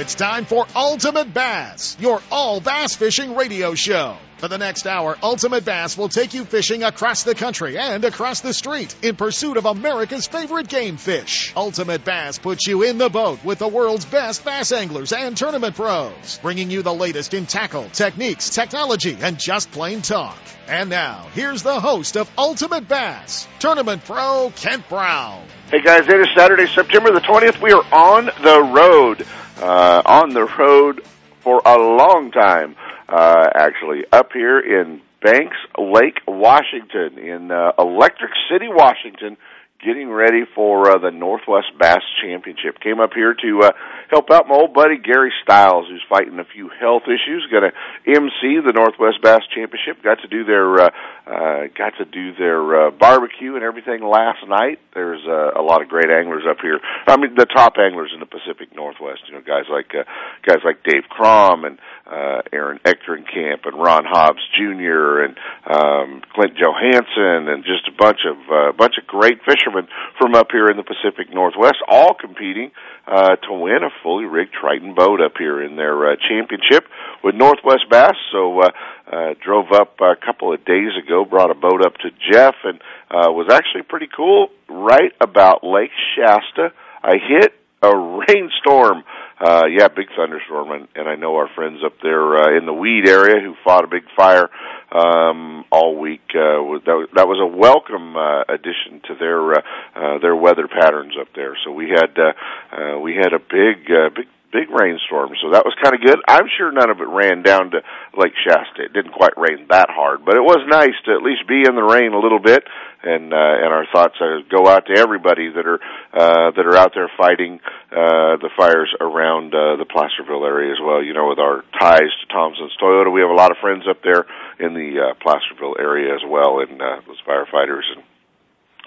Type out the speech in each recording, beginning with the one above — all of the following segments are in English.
it's time for Ultimate Bass, your all bass fishing radio show. For the next hour, Ultimate Bass will take you fishing across the country and across the street in pursuit of America's favorite game fish. Ultimate Bass puts you in the boat with the world's best bass anglers and tournament pros, bringing you the latest in tackle, techniques, technology, and just plain talk. And now, here's the host of Ultimate Bass, Tournament Pro Kent Brown. Hey guys, it is Saturday, September the 20th. We are on the road. Uh, on the road for a long time uh, actually, up here in Banks Lake, Washington, in uh, Electric City, Washington, getting ready for uh, the Northwest Bass Championship. Came up here to uh, help out my old buddy Gary Stiles, who's fighting a few health issues. Going to MC the Northwest Bass Championship. Got to do their uh, uh, got to do their uh, barbecue and everything last night. There's uh, a lot of great anglers up here. I mean, the top anglers in the Pacific Northwest. You know, guys like uh, guys like Dave Crom and uh, Aaron Echternkamp and Ron Hobbs Jr. and um, Clint Johansson and just a bunch of uh, bunch of great fishermen from up here in the Pacific Northwest, all competing uh, to win a fully rigged Triton boat up here in their uh, championship with Northwest Bass. So uh, uh, drove up a couple of days ago, brought a boat up to Jeff, and uh, was actually pretty cool. Right about Lake Shasta, I hit a rainstorm. Uh, yeah, big thunderstorm, and, and I know our friends up there uh, in the Weed area who fought a big fire um, all week. Uh, was, that, that was a welcome uh, addition to their uh, uh, their weather patterns up there. So we had uh, uh, we had a big uh, big big rainstorm, so that was kind of good. I'm sure none of it ran down to Lake Shasta. It didn't quite rain that hard, but it was nice to at least be in the rain a little bit. And uh, and our thoughts go out to everybody that are uh, that are out there fighting uh, the fires around uh, the Placerville area as well. You know, with our ties to Thompson's Toyota, we have a lot of friends up there in the uh, Placerville area as well, and uh, those firefighters and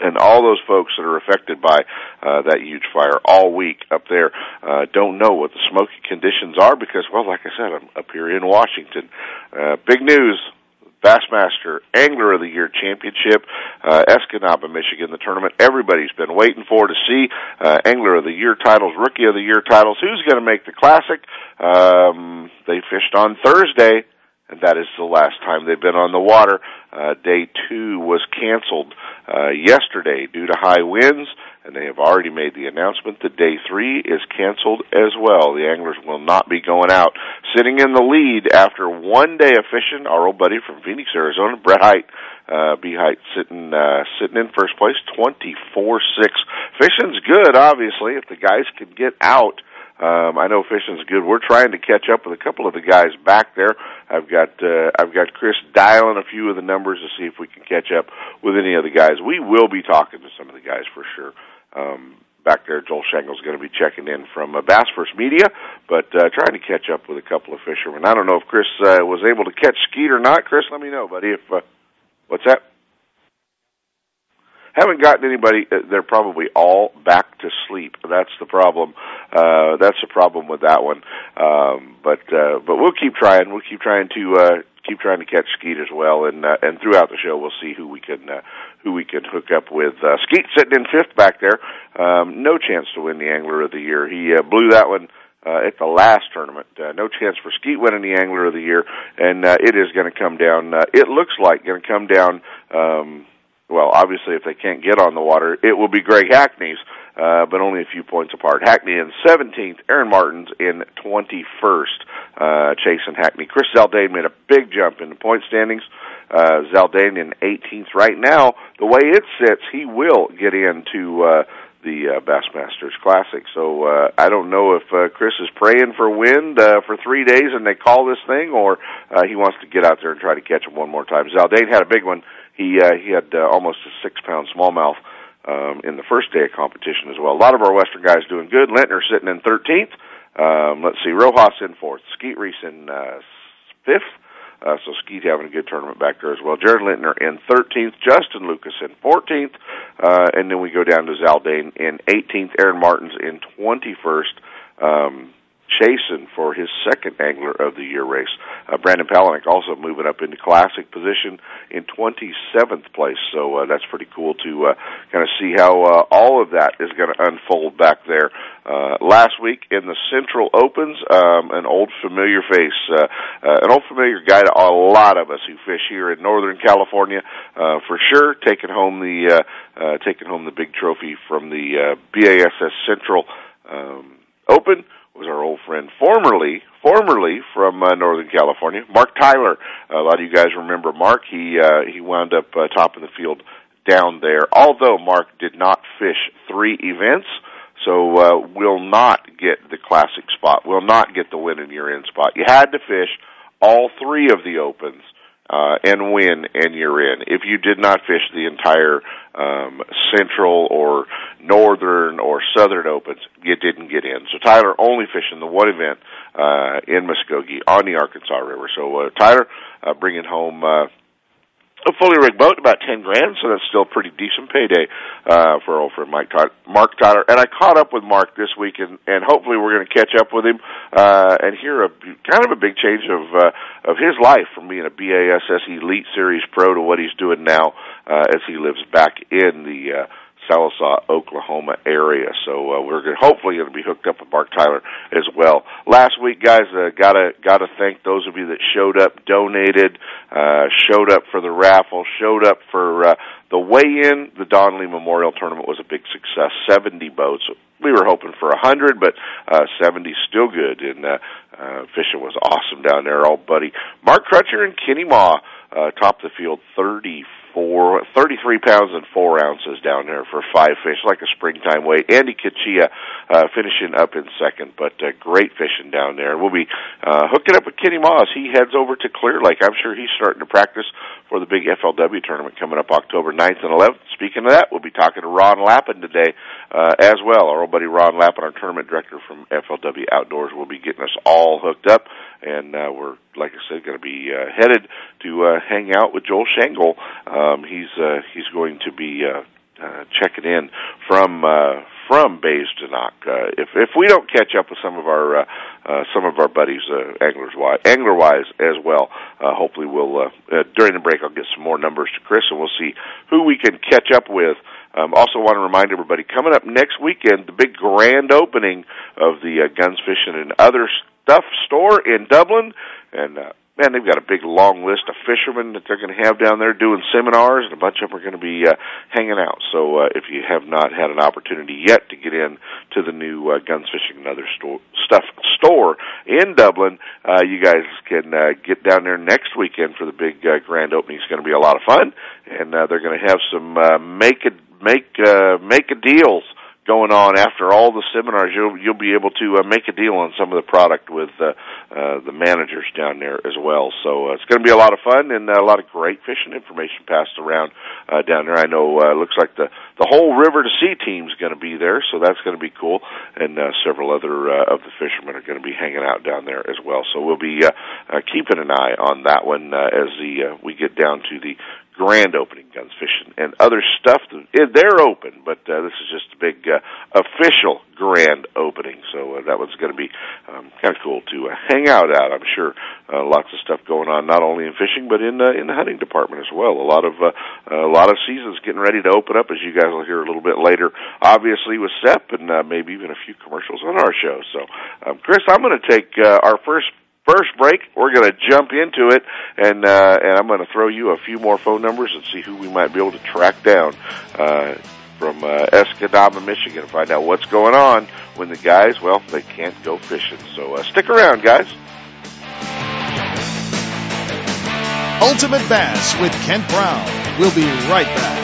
and all those folks that are affected by uh, that huge fire all week up there uh, don't know what the smoky conditions are because, well, like I said, I'm up here in Washington. Uh, big news. Bassmaster Angler of the Year Championship, uh, Escanaba, Michigan, the tournament everybody's been waiting for to see, uh, Angler of the Year titles, Rookie of the Year titles, who's going to make the classic. Um, they fished on Thursday, and that is the last time they've been on the water. Uh, day two was canceled uh, yesterday due to high winds, and they have already made the announcement that day three is canceled as well. The anglers will not be going out. Sitting in the lead after one day of fishing, our old buddy from Phoenix, Arizona, Brett Hite, uh, B Hite sitting uh, sitting in first place, twenty four six. Fishing's good, obviously. If the guys can get out um, I know fishing's good. We're trying to catch up with a couple of the guys back there. I've got uh, I've got Chris dialing a few of the numbers to see if we can catch up with any of the guys. We will be talking to some of the guys for sure. Um, back there, Joel Shangle's going to be checking in from uh, Bass First Media, but uh, trying to catch up with a couple of fishermen. I don't know if Chris uh, was able to catch Skeet or not. Chris, let me know, buddy. If uh, what's that? Haven't gotten anybody. Uh, they're probably all back to sleep. That's the problem. Uh, that's the problem with that one. Um, but uh, but we'll keep trying. We'll keep trying to uh, keep trying to catch Skeet as well. And uh, and throughout the show, we'll see who we can uh, who we can hook up with. Uh, Skeet sitting in fifth back there. Um, no chance to win the Angler of the Year. He uh, blew that one uh, at the last tournament. Uh, no chance for Skeet winning the Angler of the Year, and uh, it is going to come down. Uh, it looks like going to come down. Um, well, obviously, if they can't get on the water, it will be Greg Hackney's, uh, but only a few points apart. Hackney in 17th, Aaron Martens in 21st, uh, chasing Hackney. Chris Zaldain made a big jump in the point standings. Uh, Zaldain in 18th right now. The way it sits, he will get into, uh, the uh, Bassmasters Classic. So uh, I don't know if uh, Chris is praying for wind uh, for three days and they call this thing, or uh, he wants to get out there and try to catch him one more time. Zaldain had a big one he uh, he had uh, almost a six pound smallmouth um, in the first day of competition as well. A lot of our Western guys doing good. Lintner sitting in 13th. Um, let's see, Rojas in fourth. Skeet Reese in uh, fifth. Uh, so Skeet having a good tournament back there as well. Jared Lintner in 13th, Justin Lucas in 14th, uh, and then we go down to Zaldain in 18th, Aaron Martens in 21st. Um, chasing for his second Angler of the Year race. Uh, Brandon Palaniuk also moving up into classic position in 27th place. So uh, that's pretty cool to uh, kind of see how uh, all of that is going to unfold back there. Uh, last week in the Central Opens, um, an old familiar face, uh, uh, an old familiar guy to a lot of us who fish here in Northern California, uh, for sure, taking home the uh, uh, taking home the big trophy from the uh, BASS Central um, Open was our old friend, formerly formerly from uh, Northern California, Mark Tyler. A lot of you guys remember Mark. He uh, he wound up uh, top of the field down there. Although Mark did not fish three events, so uh, will not get the classic spot. Will not get the win in your in spot. You had to fish all three of the opens uh, and win, and you're in. If you did not fish the entire um, Central or Northern or Southern Opens, you didn't get in. So Tyler only fishing the one event uh, in Muskogee on the Arkansas River. So uh, Tyler uh, bringing home. Uh, a fully rigged boat, about ten grand, so that's still a pretty decent payday uh, for old friend Mike Tyler, Mark Tyler. And I caught up with Mark this week, and, and hopefully we're going to catch up with him uh, and hear a kind of a big change of uh, of his life from being a BASS Elite Series pro to what he's doing now uh, as he lives back in the uh, Sallisaw, Oklahoma area. So uh, we're gonna, hopefully going to be hooked up with Mark Tyler as well. Last week, guys, uh, gotta gotta thank those of you that showed up, donated, uh, showed up for the raffle, showed up for uh, the weigh-in. The Don Lee Memorial Tournament was a big success. Seventy boats. We were hoping for a hundred, but uh, seventy still good. And uh, uh, fishing was awesome down there. All buddy Mark Crutcher and Kenny Mah uh, topped the field thirty four, 33 pounds and four ounces down there for five fish, like a springtime weight. Andy Kachia, uh, finishing up in second, but, uh, great fishing down there. We'll be, uh, hooking up with Kenny Moss. He heads over to Clear Lake. I'm sure he's starting to practice for the big FLW tournament coming up October 9th and 11th. Speaking of that, we'll be talking to Ron Lappin today, uh, as well. Our old buddy Ron Lappin, our tournament director from FLW Outdoors, will be getting us all hooked up and uh, we're like I said going to be uh, headed to uh, hang out with Joel Shangle. Um, he's uh, he's going to be uh, uh, checking in from uh, from Bays to Uh, if if we don't catch up with some of our uh, uh, some of our buddies uh, anglers wise angler wise as well, uh, hopefully we'll uh, uh, during the break I'll get some more numbers to Chris and we'll see who we can catch up with. Um, also want to remind everybody coming up next weekend the big grand opening of the uh, Guns Fishing and Other Stuff store in Dublin, and uh, man, they've got a big long list of fishermen that they're going to have down there doing seminars, and a bunch of them are going to be uh, hanging out. So uh, if you have not had an opportunity yet to get in to the new uh, Guns Fishing and Other store, Stuff store in Dublin, uh, you guys can uh, get down there next weekend for the big uh, grand opening. It's going to be a lot of fun, and uh, they're going to have some uh, make a make uh, make a deals going on. After all the seminars you'll you'll be able to uh, make a deal on some of the product with uh, uh, the managers down there as well. So uh, it's going to be a lot of fun and a lot of great fishing information passed around uh, down there. I know uh, looks like the the whole river to sea team's going to be there so that's going to be cool. And uh, several other uh, of the fishermen are going to be hanging out down there as well. So we'll be uh, uh, keeping an eye on that one uh, as the uh, we get down to the grand opening guns fishing and other stuff. They're open but uh, this is just a big uh, official grand opening. So uh, that one's going to be um, kind of cool to uh, hang out at i'm sure. Uh, lots of stuff going on not only in fishing but in uh, in the hunting department as well. A lot of uh, a lot of seasons getting ready to open up as you guys will hear a little bit later obviously with sep and uh, maybe even a few commercials on our show. So um, chris i'm going to take uh, our first first break. We're going to jump into it, and uh, and I'm going to throw you a few more phone numbers and see who we might be able to track down uh, from uh, Escanaba, Michigan, and find out what's going on when the guys, well, they can't go fishing. So uh, stick around, guys. Ultimate Bass with Kent Brown. We'll be right back.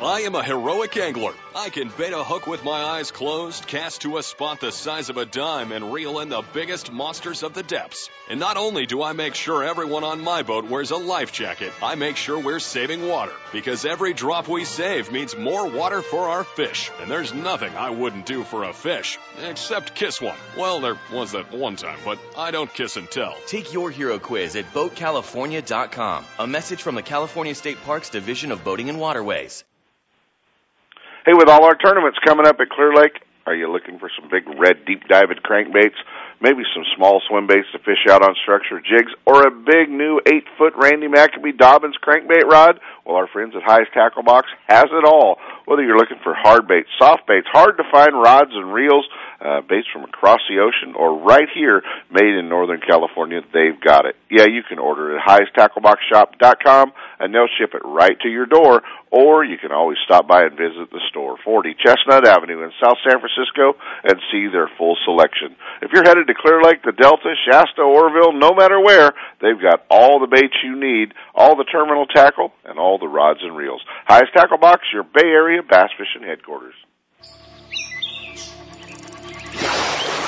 I am a heroic angler. I can bait a hook with my eyes closed, cast to a spot the size of a dime, and reel in the biggest monsters of the depths. And not only do I make sure everyone on my boat wears a life jacket, I make sure we're saving water. Because every drop we save means more water for our fish. And there's nothing I wouldn't do for a fish, except kiss one. Well, there was that one time, but I don't kiss and tell. Take your hero quiz at BoatCalifornia.com. A message from the California State Parks Division of Boating and Waterways. Hey, with all our tournaments coming up at Clear Lake, are you looking for some big red deep diving crankbaits? Maybe some small swim baits to fish out on structure jigs, or a big new eight foot Randy McAbee Dobyns crankbait rod? Well, our friends at Hi's Tackle Box has it all. Whether you're looking for hard baits, soft baits, hard to find rods and reels, uh, baits from across the ocean, or right here, made in Northern California, they've got it. Yeah, you can order it at highesttackleboxshop.com and they'll ship it right to your door, or you can always stop by and visit the store, 40 Chestnut Avenue in South San Francisco, and see their full selection. If you're headed to Clear Lake, the Delta, Shasta, Oroville, no matter where, they've got all the baits you need, all the terminal tackle, and all the rods and reels. Hi's Tackle Box, your Bay Area bass fishing headquarters.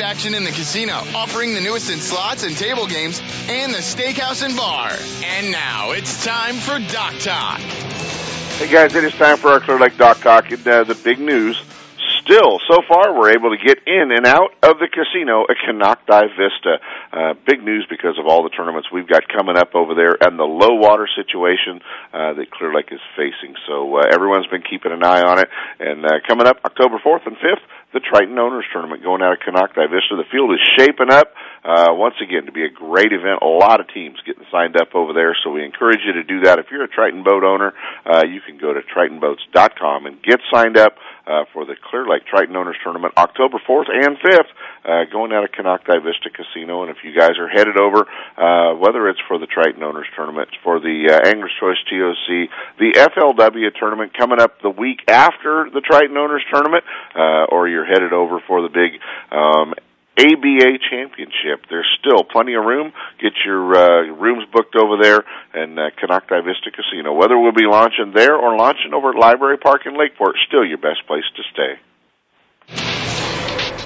action in the casino, offering the newest in slots and table games, and the steakhouse and bar. And now it's time for Dock Talk. Hey guys, it is time for our Clear Lake Dock Talk, and uh, the big news. Still, so far, we're able to get in and out of the casino at Konocti Vista. Uh, big news because of all the tournaments we've got coming up over there and the low water situation uh, that Clear Lake is facing. So uh, everyone's been keeping an eye on it. And uh, coming up October 4th and 5th, the Triton Owners Tournament going out of Konocti Vista. The field is shaping up uh, once again to be a great event. A lot of teams getting signed up over there, so we encourage you to do that. If you're a Triton boat owner, uh, you can go to tritonboats.com and get signed up uh, for the Clear Lake Triton Owners Tournament October 4th and 5th, uh, going out of Konocti Vista Casino. And if you guys are headed over, uh, whether it's for the Triton Owners Tournament, for the uh, Anglers Choice TOC, the FLW tournament coming up the week after the Triton Owners Tournament, uh, or you're headed over for the big um, ABA Championship. There's still plenty of room. Get your uh, rooms booked over there in uh, Konocti Vista Casino. Whether we'll be launching there or launching over at Library Park in Lakeport, still your best place to stay.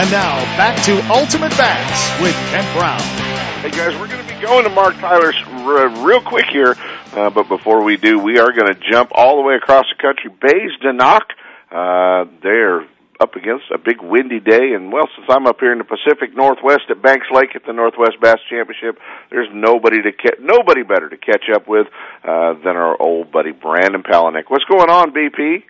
And now back to Ultimate Bass with Kent Brown. Hey guys, we're going to be going to Mark Tyler's r- real quick here Uh, but before we do, we are going to jump all the way across the country. Bays de Noc, uh, they're up against a big windy day, and well, since I'm up here in the Pacific Northwest at Banks Lake at the Northwest Bass Championship, there's nobody to ca- nobody better to catch up with uh, than our old buddy Brandon Palaniuk. What's going on, BP?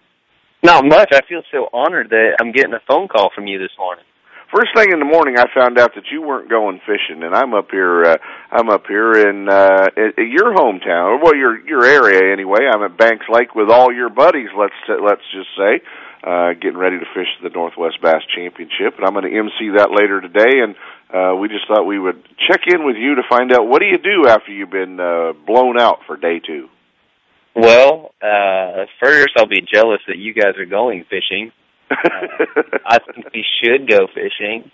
Not much. I feel so honored that I'm getting a phone call from you this morning. First thing in the morning, I found out that you weren't going fishing, and I'm up here. Uh, I'm up here in uh, at your hometown, or well, your your area anyway. I'm at Banks Lake with all your buddies. Let's let's just say, uh, getting ready to fish the Northwest Bass Championship, and I'm going to MC that later today. And uh, we just thought we would check in with you to find out what do you do after you've been uh, blown out for day two. Well, uh, first I'll be jealous that you guys are going fishing. Uh, I think we should go fishing.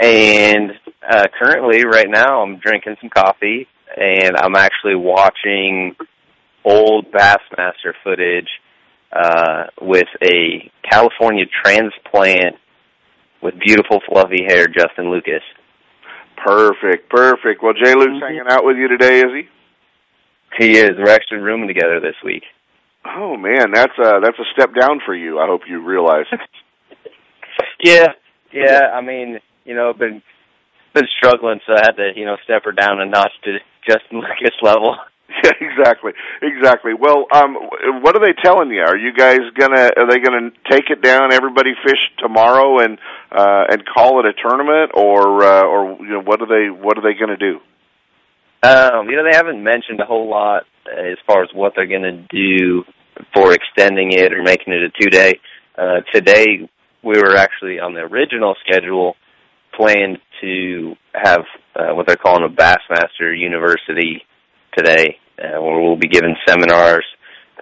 And uh, currently, right now, I'm drinking some coffee, and I'm actually watching old Bassmaster footage uh, with a California transplant with beautiful fluffy hair, Justin Lucas. Perfect, perfect. Well, Jay Luke's hanging out with you today, is he? He is. We're actually rooming together this week. Oh man, that's a that's a step down for you. I hope you realize. yeah, yeah. I mean, you know, been been struggling, so I had to, you know, step her down a notch to Justin Lucas level. Yeah, exactly, exactly. Well, um, what are they telling you? Are you guys gonna are they gonna take it down? Everybody fish tomorrow and uh, and call it a tournament, or uh, or you know what are they what are they gonna do? Um, you know, they haven't mentioned a whole lot as far as what they're gonna do for extending it or making it a two day. Uh, today we were actually on the original schedule planned to have uh, what they're calling a Bassmaster University today, uh, where we'll be giving seminars,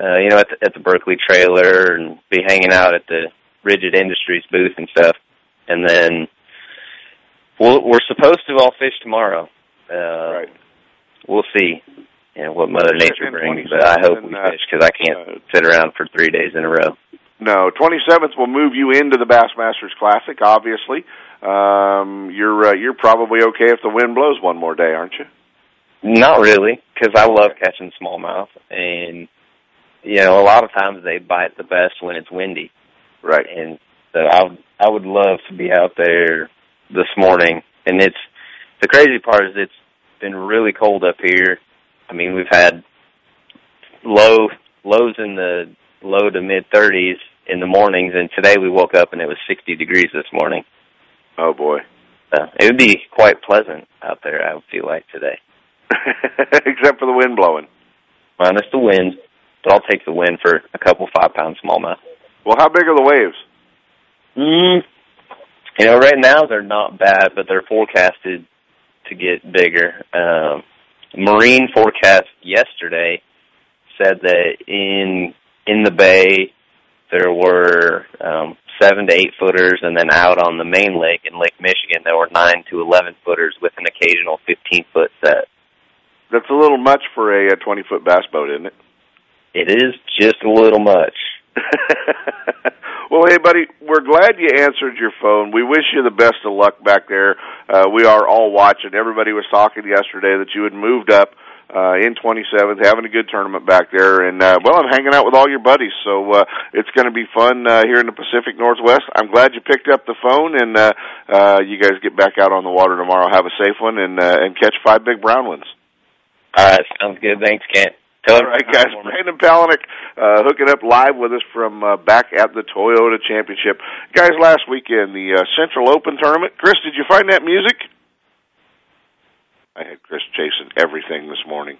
uh, you know, at the, at the Berkley trailer and be hanging out at the Rigid Industries booth and stuff. And then we'll, we're supposed to all fish tomorrow. Uh, right. We'll see, know, what Mother Nature brings, but I hope we uh, fish because I can't sit around for three days in a row. No, 27th will move you into the Bassmasters Classic. Obviously, um, you're uh, you're probably okay if the wind blows one more day, aren't you? Not really, because I love catching smallmouth, and you know, a lot of times they bite the best when it's windy. Right. And so I would I would love to be out there this morning, and it's the crazy part is it's been really cold up here. I mean, we've had low lows in the low to mid 30s in the mornings, and today we woke up and it was 60 degrees this morning. Oh boy. Uh, it would be quite pleasant out there. I would feel like today. Except for the wind blowing. Minus the wind, but I'll take the wind for a couple five pound smallmouth. Well, how big are the waves? Mm, you know, right now they're not bad, but they're forecasted to get bigger. Um, marine forecast yesterday said that in in the bay there were um, seven to eight footers, and then out on the main lake in Lake Michigan there were nine to eleven footers with an occasional fifteen foot set. That's a little much for a, a 20 foot bass boat, isn't it? It is just a little much. well, hey, buddy, we're glad you answered your phone. We wish you the best of luck back there. Uh, we are all watching. Everybody was talking yesterday that you had moved up uh, in 27th, having a good tournament back there, and uh, well, I'm hanging out with all your buddies, so uh, it's going to be fun uh, here in the Pacific Northwest. I'm glad you picked up the phone, and uh, uh, you guys get back out on the water tomorrow. Have a safe one, and uh, and catch five big brown ones. All right, sounds good. Thanks, Kent. Tell All right, guys. Brandon Palaniuk uh, hooking up live with us from uh, back at the Toyota Championship. Guys, last weekend, the uh, Central Open Tournament. Chris, did you find that music? I had Chris chasing everything this morning.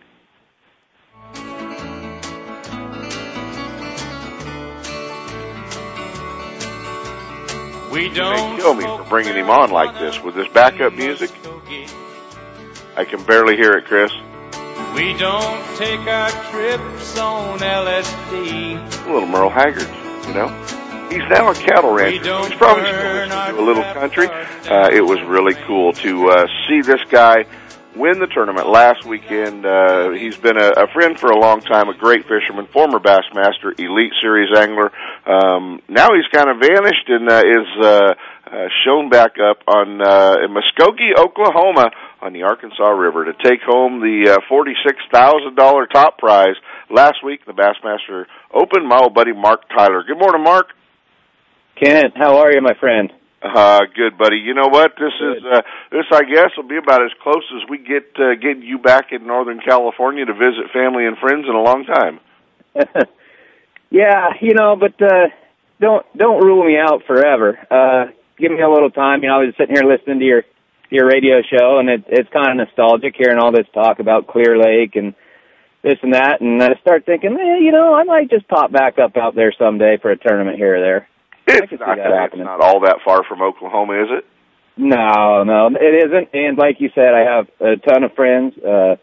We don't may kill me for bringing him on like this with this backup music. I can barely hear it, Chris. We don't take our trips on LSD. A little Merle Haggard, you know. He's now a cattle rancher. He's probably still to a little country. Uh, it was really cool to uh, see this guy win the tournament last weekend. Uh, he's been a, a friend for a long time, a great fisherman, former Bassmaster, Elite Series angler. Um, now he's kind of vanished and uh, is uh, uh, shown back up on uh, in Muskogee, Oklahoma, on the Arkansas River to take home the uh, forty-six thousand dollar top prize last week. The Bassmaster Open. My old buddy Mark Tyler. Good morning, Mark. Kent, how are you, my friend? Uh, good, buddy. You know what? This good. is uh, this, I guess, will be about as close as we get uh, getting you back in Northern California to visit family and friends in a long time. yeah, you know, but uh, don't don't rule me out forever. Uh, give me a little time. You know, I was sitting here listening to your your radio show, and it, it's kind of nostalgic hearing all this talk about Clear Lake and this and that, and I start thinking, eh, you know, I might just pop back up out there someday for a tournament here or there. It's not, it's not all that far from Oklahoma, is it? No, no, it isn't. And like you said, I have a ton of friends, uh,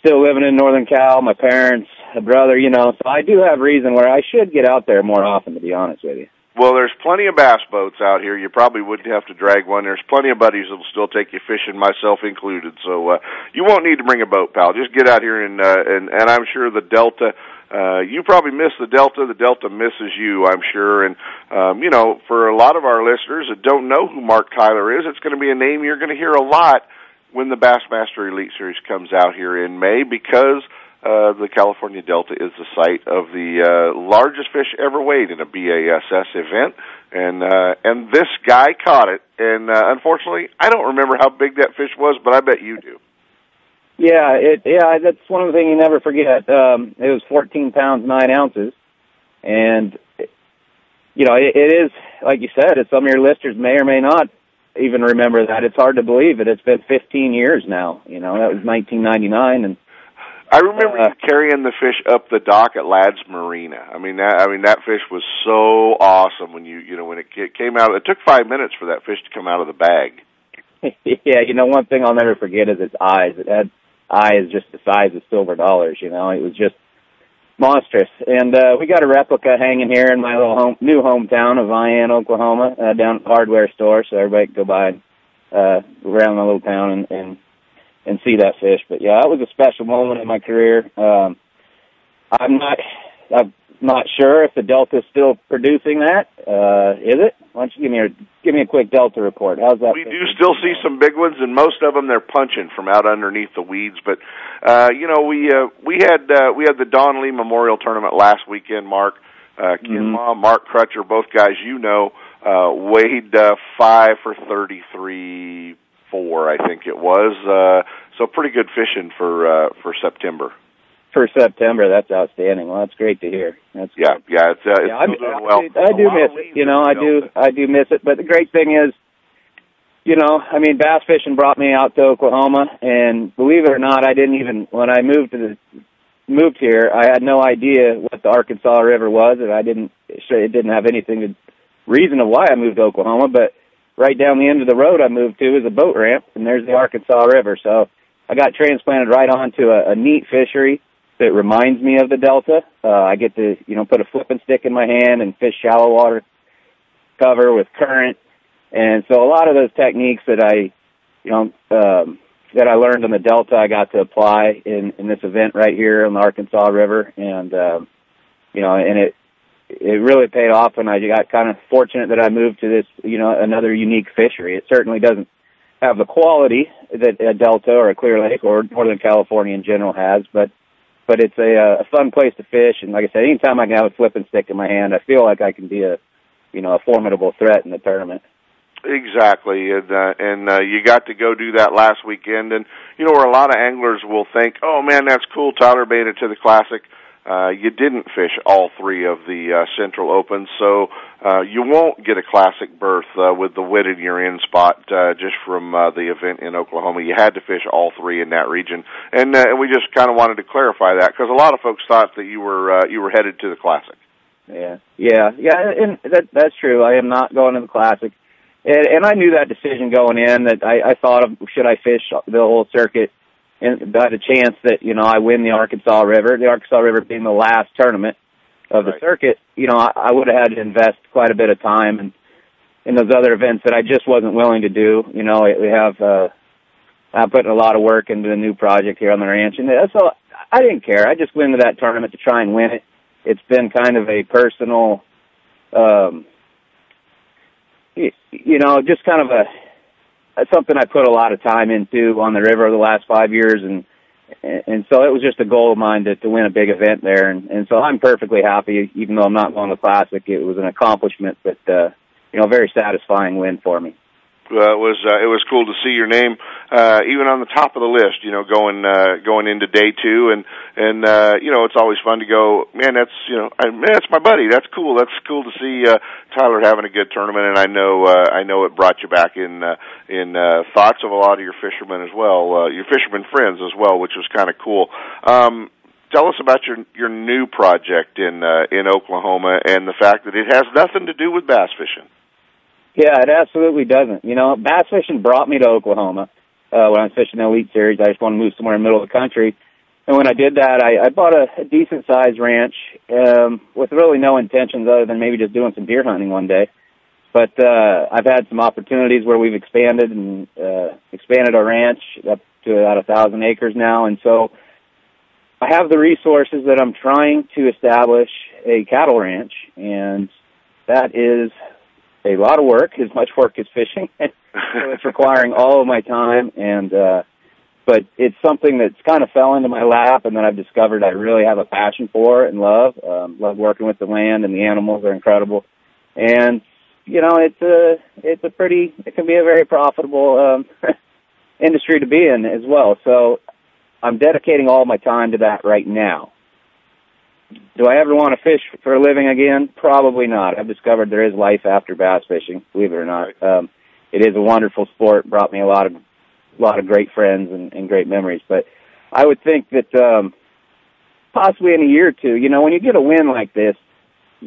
still living in Northern Cal, my parents, a brother, you know, so I do have reason where I should get out there more often, to be honest with you. Well, there's plenty of bass boats out here. You probably wouldn't have to drag one. There's plenty of buddies that'll still take you fishing, myself included. So uh, you won't need to bring a boat, pal. Just get out here and uh, and and I'm sure the Delta uh, you probably miss the Delta. The Delta misses you, I'm sure. And, um, you know, for a lot of our listeners that don't know who Mark Tyler is, it's going to be a name you're going to hear a lot when the Bassmaster Elite Series comes out here in May because uh, the California Delta is the site of the uh, largest fish ever weighed in a BASS event, and uh, and this guy caught it. And uh, unfortunately, I don't remember how big that fish was, but I bet you do. Yeah, it yeah, that's one of the things you never forget. Um, it was 14 pounds nine ounces, and you know it, it is like you said. It's some of your listeners may or may not even remember that. It's hard to believe it. It's been 15 years now. You know that was 1999, and I remember uh, you carrying the fish up the dock at Ladd's Marina. I mean that I mean that fish was so awesome when you you know when it came out. It took five minutes for that fish to come out of the bag. yeah, you know one thing I'll never forget is its eyes. It had eye is just the size of silver dollars. You know, it was just monstrous. And uh, we got a replica hanging here in my little home, new hometown of Vian, Oklahoma, uh, down at the hardware store, so everybody can go by uh, around my little town and, and and see that fish. But yeah, that was a special moment in my career. Um, I'm not. I've not sure if the Delta is still producing that. Uh, is it? Why don't you give me a give me a quick Delta report? How's that? We do still see some big ones, and most of them they're punching from out underneath the weeds. But uh, you know, we uh, we had uh, we had the Don Lee Memorial Tournament last weekend. Mark, uh, Ken mm-hmm. Mah, Mark Crutcher, both guys you know, uh, weighed uh, five for thirty three four, I think it was. Uh, so pretty good fishing for uh, for September for September. That's outstanding. Well, that's great to hear. That's yeah, great. yeah. It's, uh, it's yeah, doing well. I, I do miss it. You know, I do. I do miss it. But the great thing is, you know, I mean, bass fishing brought me out to Oklahoma, and believe it or not, I didn't even when I moved to the moved here, I had no idea what the Arkansas River was, and I didn't. It didn't have anything to reason of why I moved to Oklahoma, but right down the end of the road I moved to is a boat ramp, and there's the Arkansas River. So I got transplanted right onto a, a neat fishery that reminds me of the Delta. Uh, I get to, you know, put a flipping stick in my hand and fish shallow water cover with current. And so a lot of those techniques that I, you know, um, that I learned on the Delta, I got to apply in, in this event right here on the Arkansas River. And, um, you know, and it, it really paid off and I got kind of fortunate that I moved to this, you know, another unique fishery. It certainly doesn't have the quality that a Delta or a Clear Lake or Northern California in general has, but but it's a, uh, a fun place to fish. And like I said, anytime I can have a flipping stick in my hand, I feel like I can be a, you know, a formidable threat in the tournament. Exactly, and uh, and uh, you got to go do that last weekend, and you know where a lot of anglers will think, "Oh man, that's cool." Tyler made it to the classic uh, you didn't fish all three of the uh, Central Opens, so uh, you won't get a classic berth uh, with the wit in your in spot uh, just from uh, the event in Oklahoma. You had to fish all three in that region, and uh, we just kind of wanted to clarify that because a lot of folks thought that you were uh, you were headed to the classic. Yeah, yeah, yeah, and that that's true. I am not going to the classic, and, and I knew that decision going in. That I, I thought of should I fish the whole circuit and by the chance that you know I win the Arkansas River, the Arkansas River being the last tournament of the right. circuit, you know I, I would have had to invest quite a bit of time and in those other events that I just wasn't willing to do. You know, we have uh, I'm putting a lot of work into the new project here on the ranch, and so I didn't care. I just went into that tournament to try and win it. It's been kind of a personal um, you know, just kind of a something I put a lot of time into on the river the last five years, and and so it was just a goal of mine to, to win a big event there, and, and so I'm perfectly happy, even though I'm not going to classic. It was an accomplishment, but uh, you know, very satisfying win for me uh, was uh, it was cool to see your name uh, even on the top of the list. You know, going uh, going into day two, and and uh, you know it's always fun to go. Man, that's you know, I, man, that's my buddy. That's cool. That's cool to see uh, Tyler having a good tournament, and I know uh, I know it brought you back in uh, in uh, thoughts of a lot of your fishermen as well, uh, your fishermen friends as well, which was kind of cool. Um, tell us about your your new project in uh, in Oklahoma and the fact that it has nothing to do with bass fishing. Yeah, it absolutely doesn't. You know, bass fishing brought me to Oklahoma uh, when I was fishing the Elite Series. I just wanted to move somewhere in the middle of the country. And when I did that, I, I bought a, a decent sized ranch um, with really no intentions other than maybe just doing some deer hunting one day. But uh, I've had some opportunities where we've expanded and uh, expanded our ranch up to about a thousand acres now, and so I have the resources that I'm trying to establish a cattle ranch, and that is a lot of work, as much work as fishing. so it's requiring all of my time and uh but it's something that's kind of fell into my lap and then I've discovered I really have a passion for and love. Um love working with the land and the animals are incredible. And you know, it's a it's a pretty it can be a very profitable um industry to be in as well. So I'm dedicating all my time to that right now. Do I ever want to fish for a living again? Probably not. I've discovered there is life after bass fishing, believe it or not. Um, it is a wonderful sport, brought me a lot of, a lot of great friends and, and great memories. But I would think that, um, possibly in a year or two, you know, when you get a win like this,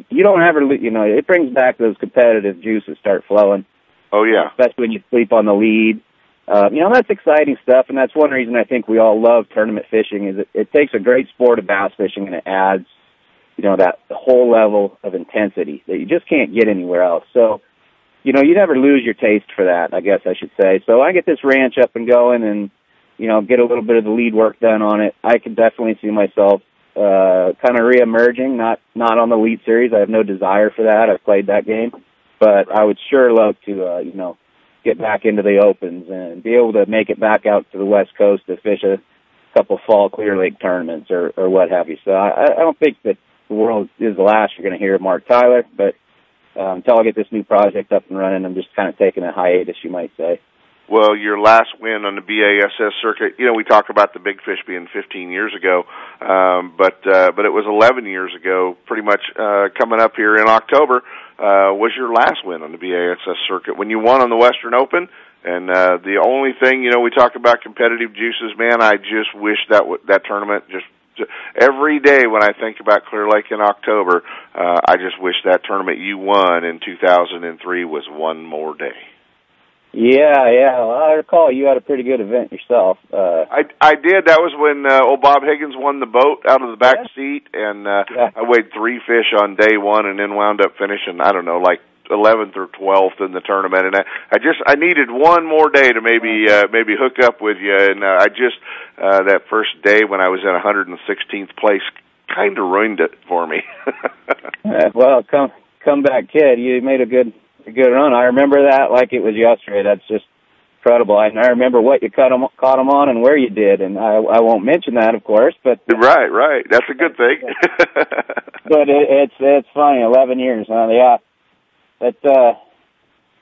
you don't ever, you know, it brings back those competitive juices start flowing. Oh yeah. Especially when you sleep on the lead. Uh, you know, that's exciting stuff, and that's one reason I think we all love tournament fishing is it, it takes a great sport of bass fishing and it adds you know, that whole level of intensity that you just can't get anywhere else. So, you know, you never lose your taste for that, I guess I should say. So I get this ranch up and going and, you know, get a little bit of the lead work done on it. I could definitely see myself, uh, kind of reemerging, not, not on the Elite Series. I have no desire for that. I've played that game, but I would sure love to, uh, you know, get back into the opens and be able to make it back out to the West Coast to fish a couple fall Clear Lake tournaments or, or what have you. So I, I don't think that the world is the last you're going to hear of Mark Tyler. But um, until I get this new project up and running, I'm just kind of taking a hiatus, you might say. Well, your last win on the BASS circuit, you know, we talk about the big fish being 15 years ago, um, but uh, but it was 11 years ago, pretty much uh, coming up here in October. Uh, was your last win on the BASS circuit when you won on the Western Open? And uh, the only thing, you know, we talk about competitive juices, man. I just wish that w- that tournament just every day when I think about Clear Lake in October, uh, I just wish that tournament you won in 2003 was one more day. Yeah, yeah. Well, I recall you had a pretty good event yourself. Uh, I I did. That was when uh, old Bob Higgins won the boat out of the back yeah. seat, and uh, yeah. I weighed three fish on day one, and then wound up finishing. I don't know, like 11th or 12th in the tournament, and I, I just I needed one more day to maybe uh, maybe hook up with you, and uh, I just uh, that first day when I was in 116th place kind of ruined it for me. uh, well, come come back, kid. You made a good a good run. I remember that like it was yesterday. That's just incredible. I, I remember what you caught them caught them on and where you did, and I I won't mention that, of course, but right, right. That's a good thing. but it, it's it's funny. Eleven years, huh? Yeah but uh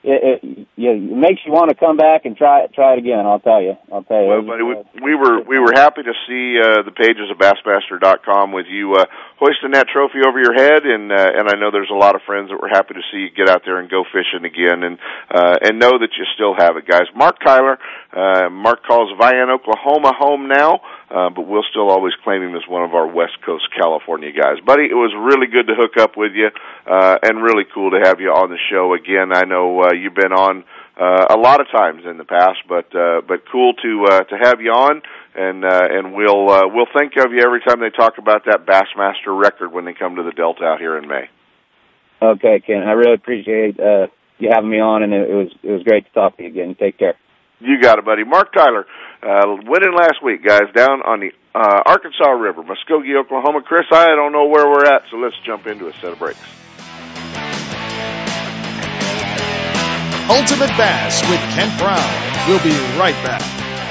it, it, it makes you want to come back and try it try it again. I'll tell you. I'll tell you. Well, buddy, we, we were we were happy to see uh, the pages of Bassmaster dot com with you uh, hoisting that trophy over your head, and uh, and I know there's a lot of friends that were happy to see you get out there and go fishing again, and uh, and know that you still have it, guys. Mark Tyler, uh, Mark calls Vian, Oklahoma home now uh, but we'll still always claim him as one of our West Coast California guys. Buddy, it was really good to hook up with you, uh, and really cool to have you on the show again. I know uh, you've been on uh, a lot of times in the past, but uh, but cool to uh, to have you on, and uh, and we'll uh, we'll think of you every time they talk about that Bassmaster record when they come to the Delta out here in May. Okay, Ken, I really appreciate uh, you having me on, and it was it was great to talk to you again. Take care. You got it, buddy. Mark Tyler, uh, winning last week, guys, down on the uh, Arkansas River, Muskogee, Oklahoma. Chris, I don't know where we're at, so let's jump into a set of breaks. Ultimate Bass with Kent Brown. We'll be right back.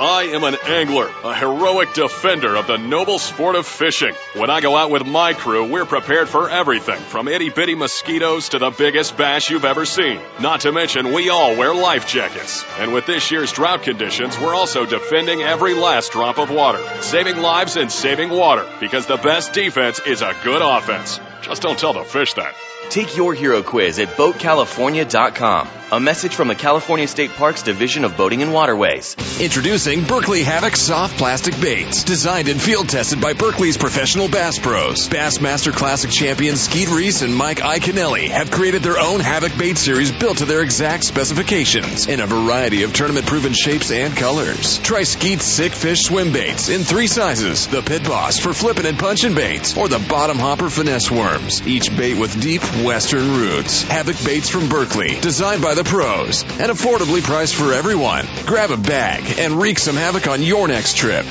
I am an angler, a heroic defender of the noble sport of fishing. When I go out with my crew, we're prepared for everything from itty bitty mosquitoes to the biggest bass you've ever seen. Not to mention, we all wear life jackets. And with this year's drought conditions, we're also defending every last drop of water, saving lives and saving water because the best defense is a good offense. Just don't tell the fish that. Take your hero quiz at BoatCalifornia.com. A message from the California State Parks Division of Boating and Waterways. Introducing Berkley Havoc soft plastic baits, designed and field tested by Berkley's professional bass pros. Bassmaster Classic champions Skeet Reese and Mike Iaconelli have created their own Havoc bait series built to their exact specifications in a variety of tournament proven shapes and colors. Try Skeet's Sick Fish swim baits in three sizes: the Pit Boss for flipping and punching baits, or the Bottom Hopper finesse worms. Each bait with deep western roots. Havoc baits from Berkley, designed by the pros and affordably priced for everyone. Grab a bag and wreak some havoc on your next trip.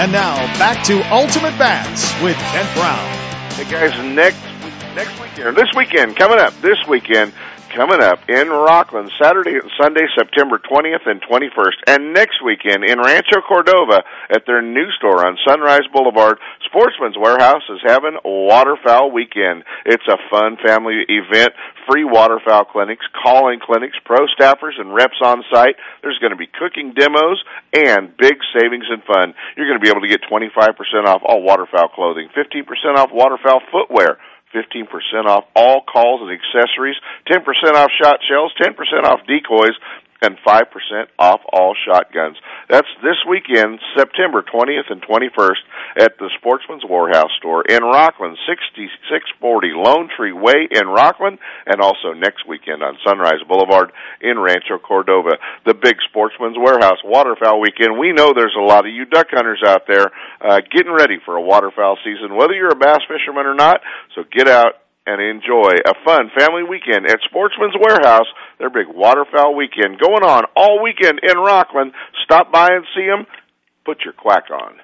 And now back to Ultimate Bass with Kent Brown. Hey guys, next next weekend, this weekend coming up, this weekend coming up in Rockland, Saturday and Sunday, September 20th and 21st, and next weekend in Rancho Cordova at their new store on Sunrise Boulevard. Sportsman's Warehouse is having Waterfowl Weekend. It's a fun family event, free waterfowl clinics, calling clinics, pro staffers and reps on site. There's going to be cooking demos and big savings and fun. You're going to be able to get 25% off all waterfowl clothing, 15% off waterfowl footwear, 15% off all calls and accessories, 10% off shot shells, 10% off decoys, and 5% off all shotguns. That's this weekend, September 20th and 21st at the Sportsman's Warehouse store in Rockland, 6640 Lone Tree Way in Rockland, and also next weekend on Sunrise Boulevard in Rancho Cordova. The big Sportsman's Warehouse Waterfowl Weekend. We know there's a lot of you duck hunters out there uh, getting ready for a waterfowl season, whether you're a bass fisherman or not. So get out and enjoy a fun family weekend at Sportsman's Warehouse, their big waterfowl weekend going on all weekend in Rockland. Stop by and see them. Put your quack on.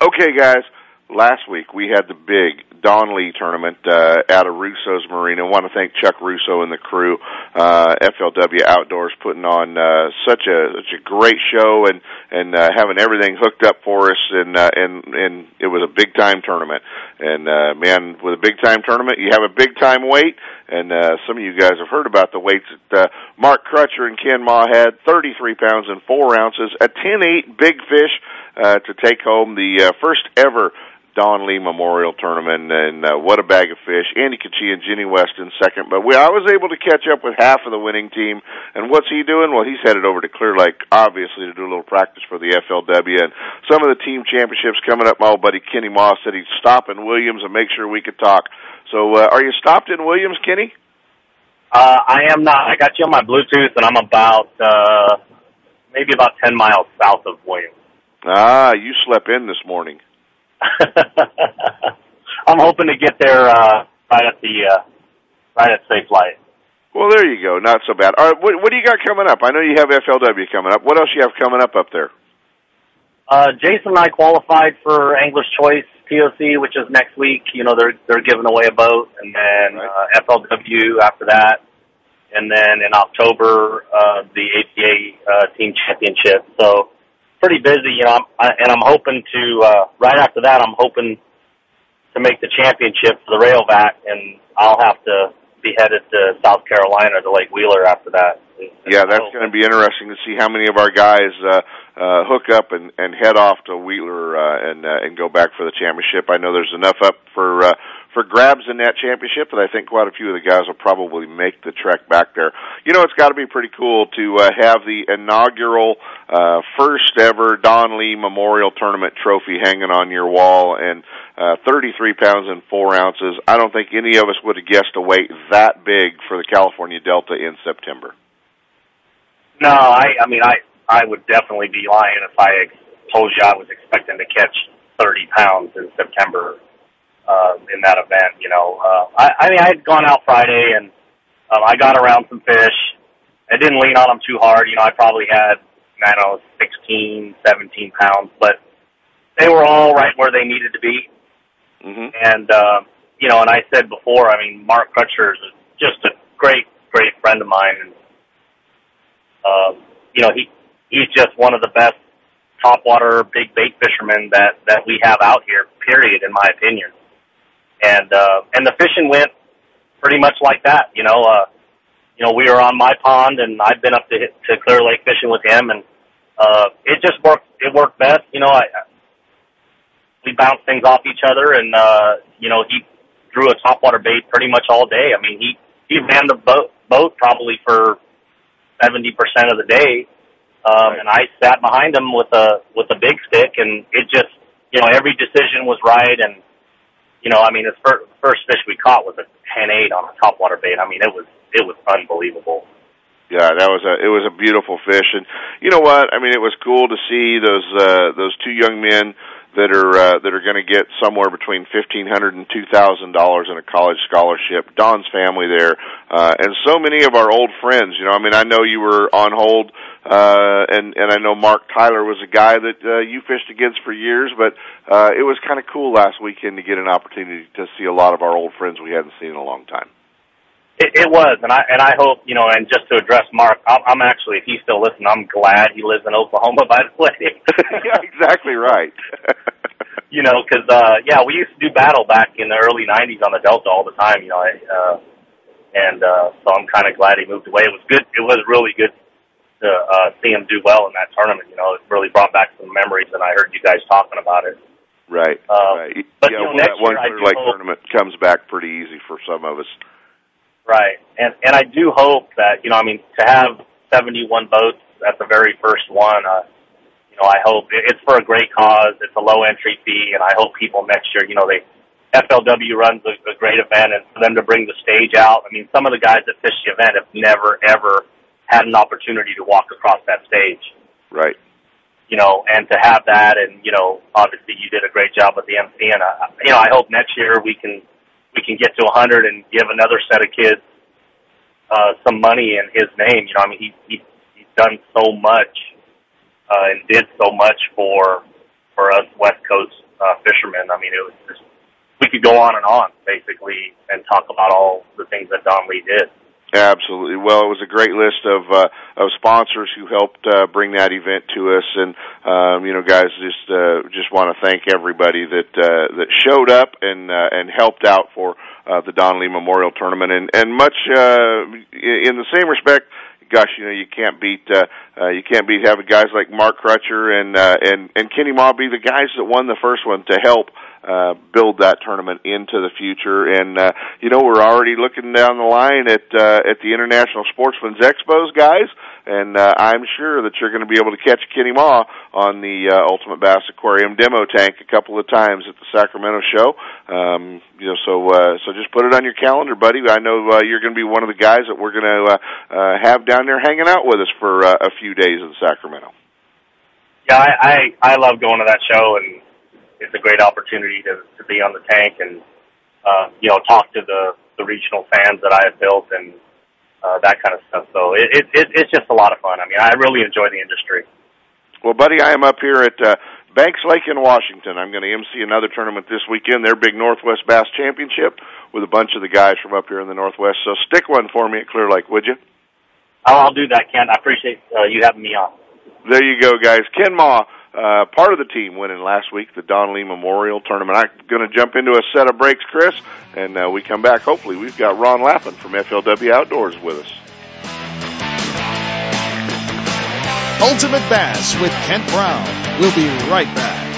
Okay, guys. Last week we had the big Don Lee tournament uh, out of Russo's Marina. I want to thank Chuck Russo and the crew, uh, FLW Outdoors, putting on uh, such a such a great show and and uh, having everything hooked up for us. And uh, and and it was a big time tournament. And uh, man, with a big time tournament, you have a big time weight. And uh, some of you guys have heard about the weights that uh, Mark Crutcher and Ken Mah had: 33 pounds and four ounces, a 10-8 big fish uh, to take home the uh, first ever Don Lee Memorial Tournament, and uh, what a bag of fish. Andy Kachia and Jenny West in second, but we I was able to catch up with half of the winning team. And what's he doing? Well, he's headed over to Clear Lake, obviously, to do a little practice for the FLW and some of the team championships coming up. My old buddy Kenny Moss said he'd stop in Williams and make sure we could talk. So, uh, are you stopped in Williams, Kenny? Uh, I am not. I got you on my Bluetooth, and I'm about uh, maybe about ten miles south of Williams. Ah, you slept in this morning. I'm hoping to get there uh, right at the uh, right at Safe light. Well, there you go. Not so bad. All right, what, what do you got coming up? I know you have FLW coming up. What else you have coming up up there? Uh, Jason and I qualified for Angler's Choice POC, which is next week. You know, they're they're giving away a boat, and then uh, FLW after that, and then in October uh, the APA uh, Team Championship. So pretty busy, you know. I'm, I, and I'm hoping to uh, right after that. I'm hoping to make the championship for the Rayovac, and I'll have to be headed to South Carolina to Lake Wheeler after that. Yeah, that's going to be interesting to see how many of our guys uh, uh, hook up and, and head off to Wheeler uh, and uh, and go back for the championship. I know there's enough up for uh, for grabs in that championship that I think quite a few of the guys will probably make the trek back there. You know, it's got to be pretty cool to uh, have the inaugural uh, first ever Don Lee Memorial Tournament trophy hanging on your wall and uh, 33 pounds and four ounces. I don't think any of us would have guessed a weight that big for the California Delta in September. No, I, I mean, I, I would definitely be lying if I told you I was expecting to catch 30 pounds in September, uh, in that event, you know. Uh, I, I mean, I had gone out Friday and, um, I got around some fish. I didn't lean on them too hard. You know, I probably had, I don't know, 16, 17 pounds, but they were all right where they needed to be. Mm-hmm. And, uh, you know, and I said before, I mean, Mark Crutcher is just a great, great friend of mine. And, um, you know, he, he's just one of the best topwater big bait fishermen that, that we have out here, period, in my opinion. And, uh, and the fishing went pretty much like that, you know, uh, you know, we were on my pond and I've been up to, to Clear Lake fishing with him and, uh, it just worked, it worked best. You know, I, we bounced things off each other and, uh, you know, he drew a topwater bait pretty much all day. I mean, he, he ran the boat, boat probably for 70% of the day. Um, and I sat behind him with a, with a big stick and it just, you know, every decision was right. And, you know, I mean, the first, first fish we caught was a 10-8 on a topwater bait. I mean, it was, it was unbelievable. Yeah, that was a it was a beautiful fish, and you know what? I mean, it was cool to see those uh, those two young men that are uh, that are going to get somewhere between fifteen hundred and two thousand dollars in a college scholarship. Don's family there, uh, and so many of our old friends. You know, I mean, I know you were on hold, uh, and and I know Mark Tyler was a guy that uh, you fished against for years, but uh, it was kind of cool last weekend to get an opportunity to see a lot of our old friends we hadn't seen in a long time. It, it was, and I and I hope you know. And just to address Mark, I'm, I'm actually, if he's still listening, I'm glad he lives in Oklahoma. By the way, yeah, exactly right. you know, because uh, yeah, we used to do battle back in the early '90s on the Delta all the time. You know, I, uh, and uh, so I'm kind of glad he moved away. It was good. It was really good to uh, see him do well in that tournament. You know, it really brought back some memories, and I heard you guys talking about it. Right. Uh, right. But yeah, you know, well, next that one year I Clear hope, tournament comes back pretty easy for some of us. Right. And and I do hope that, you know, I mean, to have 71 votes at the very first one, uh, you know, I hope it's for a great cause. It's a low entry fee, and I hope people next year, you know, they FLW runs a, a great event, and for them to bring the stage out. I mean, some of the guys that fish the event have never ever had an opportunity to walk across that stage. Right. You know, and to have that, and you know, obviously you did a great job with the MC, and uh, you know, I hope next year we can we can get to 100 and give another set of kids uh, some money in his name. You know, I mean, he, he he's done so much uh, and did so much for for us West Coast uh, fishermen. I mean, it was just we could go on and on basically and talk about all the things that Don Lee did. Absolutely. Well, it was a great list of uh, of sponsors who helped uh, bring that event to us, and um, you know, guys, just uh, just want to thank everybody that uh, that showed up and uh, and helped out for uh, the Don Lee Memorial Tournament, and and much uh, in the same respect. Gosh, you know you can't beat uh, uh, you can't beat having guys like Mark Crutcher and uh, and and Kenny be the guys that won the first one to help uh, build that tournament into the future. And uh, you know, we're already looking down the line at uh, at the International Sportsman's Expos, guys. And uh, I'm sure that you're going to be able to catch Kenny Mah on the uh, Ultimate Bass Aquarium demo tank a couple of times at the Sacramento show. Um, you know, so uh, so just put it on your calendar, buddy. I know uh, you're going to be one of the guys that we're going to uh, uh, have down there hanging out with us for uh, a few days in Sacramento. Yeah, I, I I love going to that show, and it's a great opportunity to to be on the tank and uh, you know, talk to the the regional fans that I have built and uh, that kind of stuff. So it, it, it it's just a lot of fun. I mean, I really enjoy the industry. Well, buddy, I am up here at uh, Banks Lake in Washington. I'm going to MC another tournament this weekend, their big Northwest Bass Championship, with a bunch of the guys from up here in the Northwest. So stick one for me at Clear Lake, would you? I'll, I'll do that, Ken. I appreciate uh, you having me on. There you go, guys. Ken Mah, uh, part of the team winning last week, the Don Lee Memorial Tournament. I'm going to jump into a set of breaks, Chris, and uh, we come back. Hopefully, we've got Ron Lappin from FLW Outdoors with us. Ultimate Bass with Kent Brown. We'll be right back.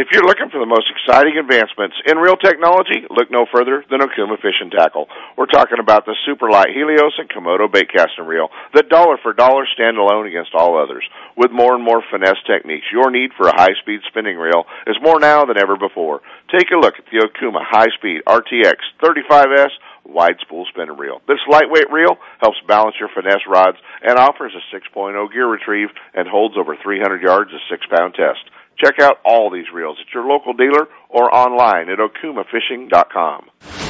If you're looking for the most exciting advancements in reel technology, look no further than Okuma Fish and Tackle. We're talking about the Super Light Helios and Komodo bait casting reel, the dollar for dollar standalone against all others. With more and more finesse techniques, your need for a high-speed spinning reel is more now than ever before. Take a look at the Okuma High Speed RTX 35S wide spool spinning reel. This lightweight reel helps balance your finesse rods and offers a 6.0 gear retrieve and holds over 300 yards of 6-pound test. Check out all these reels at your local dealer or online at okumafishing.com.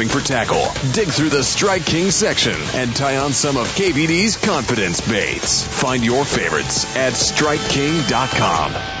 for tackle, dig through the Strike King section and tie on some of KVD's confidence baits. Find your favorites at StrikeKing.com.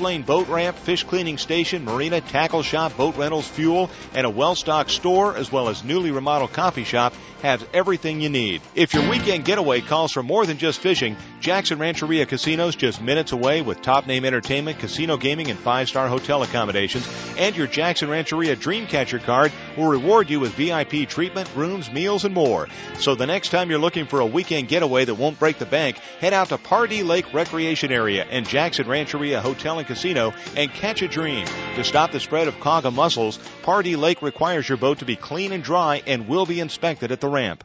lane boat ramp, fish cleaning station, marina, tackle shop, boat rentals, fuel, and a well stocked store, as well as newly remodeled coffee shop, has everything you need. If your weekend getaway calls for more than just fishing, Jackson Rancheria Casinos just minutes away with top name entertainment, casino gaming, and five star hotel accommodations. And your Jackson Rancheria Dreamcatcher card will reward you with VIP treatment, rooms, meals, and more. So the next time you're looking for a weekend getaway that won't break the bank, head out to Pardee Lake Recreation Area and Jackson Rancheria Hotel and Casino and catch a dream. To stop the spread of quagga mussels, Pardee Lake requires your boat to be clean and dry and will be inspected at the ramp.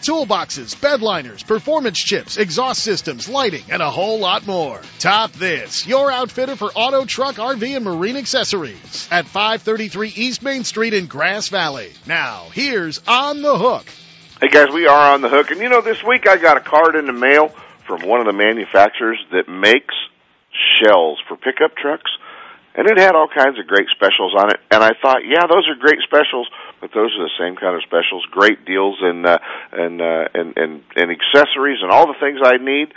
toolboxes, bed liners, performance chips, exhaust systems, lighting, and a whole lot more. Top This, your outfitter for auto, truck, RV, and marine accessories at 533 East Main Street in Grass Valley. Now, here's On the Hook. Hey guys, we are on the hook, and you know, this week I got a card in the mail from one of the manufacturers that makes shells for pickup trucks, and it had all kinds of great specials on it. And I thought, yeah, those are great specials, but those are the same kind of specials, great deals and uh, and, uh, and and and accessories and all the things I need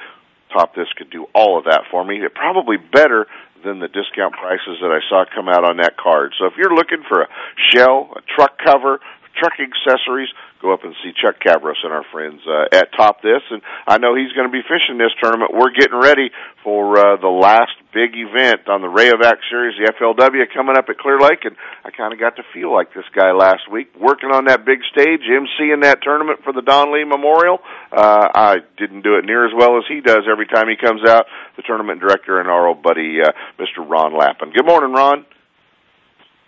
Top This could do all of that for me. It probably better than the discount prices that I saw come out on that card. So if you're looking for a shell, a truck cover, truck accessories, go up and see Chuck Cavros and our friends uh, at Top This. And I know he's going to be fishing this tournament. We're getting ready for uh, the last big event on the Rayovac Series, the FLW, coming up at Clear Lake. And I kind of got to feel like this guy last week, working on that big stage, emceeing that tournament for the Don Lee Memorial. Uh, I didn't do it near as well as he does every time he comes out. The tournament director and our old buddy, uh, Mr. Ron Lappin. Good morning, Ron.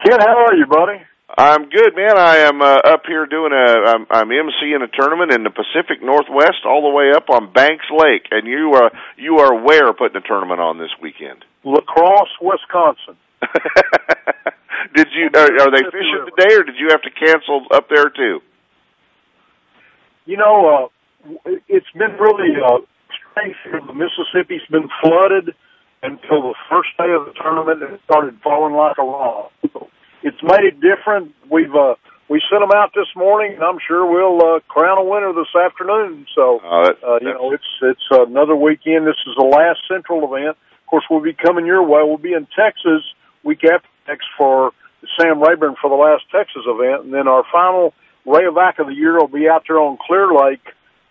Ken, how are you, buddy? I'm good, man. I am uh, up here doing a. I'm, I'm emceeing a tournament in the Pacific Northwest, all the way up on Banks Lake, and you are you are where putting a tournament on this weekend? La Crosse, Wisconsin. did you are, are they fishing today, or did you have to cancel up there too? You know, uh, it's been really uh, strange. The Mississippi's been flooded until the first day of the tournament, and it started falling like a rock. It's made it different. We've uh, we sent them out this morning, and I'm sure we'll uh, crown a winner this afternoon. So oh, that, uh, you know, it's it's another weekend. This is the last Central event. Of course, we'll be coming your way. We'll be in Texas week after next for Sam Rayburn for the last Texas event, and then our final Rayovac of the year will be out there on Clear Lake,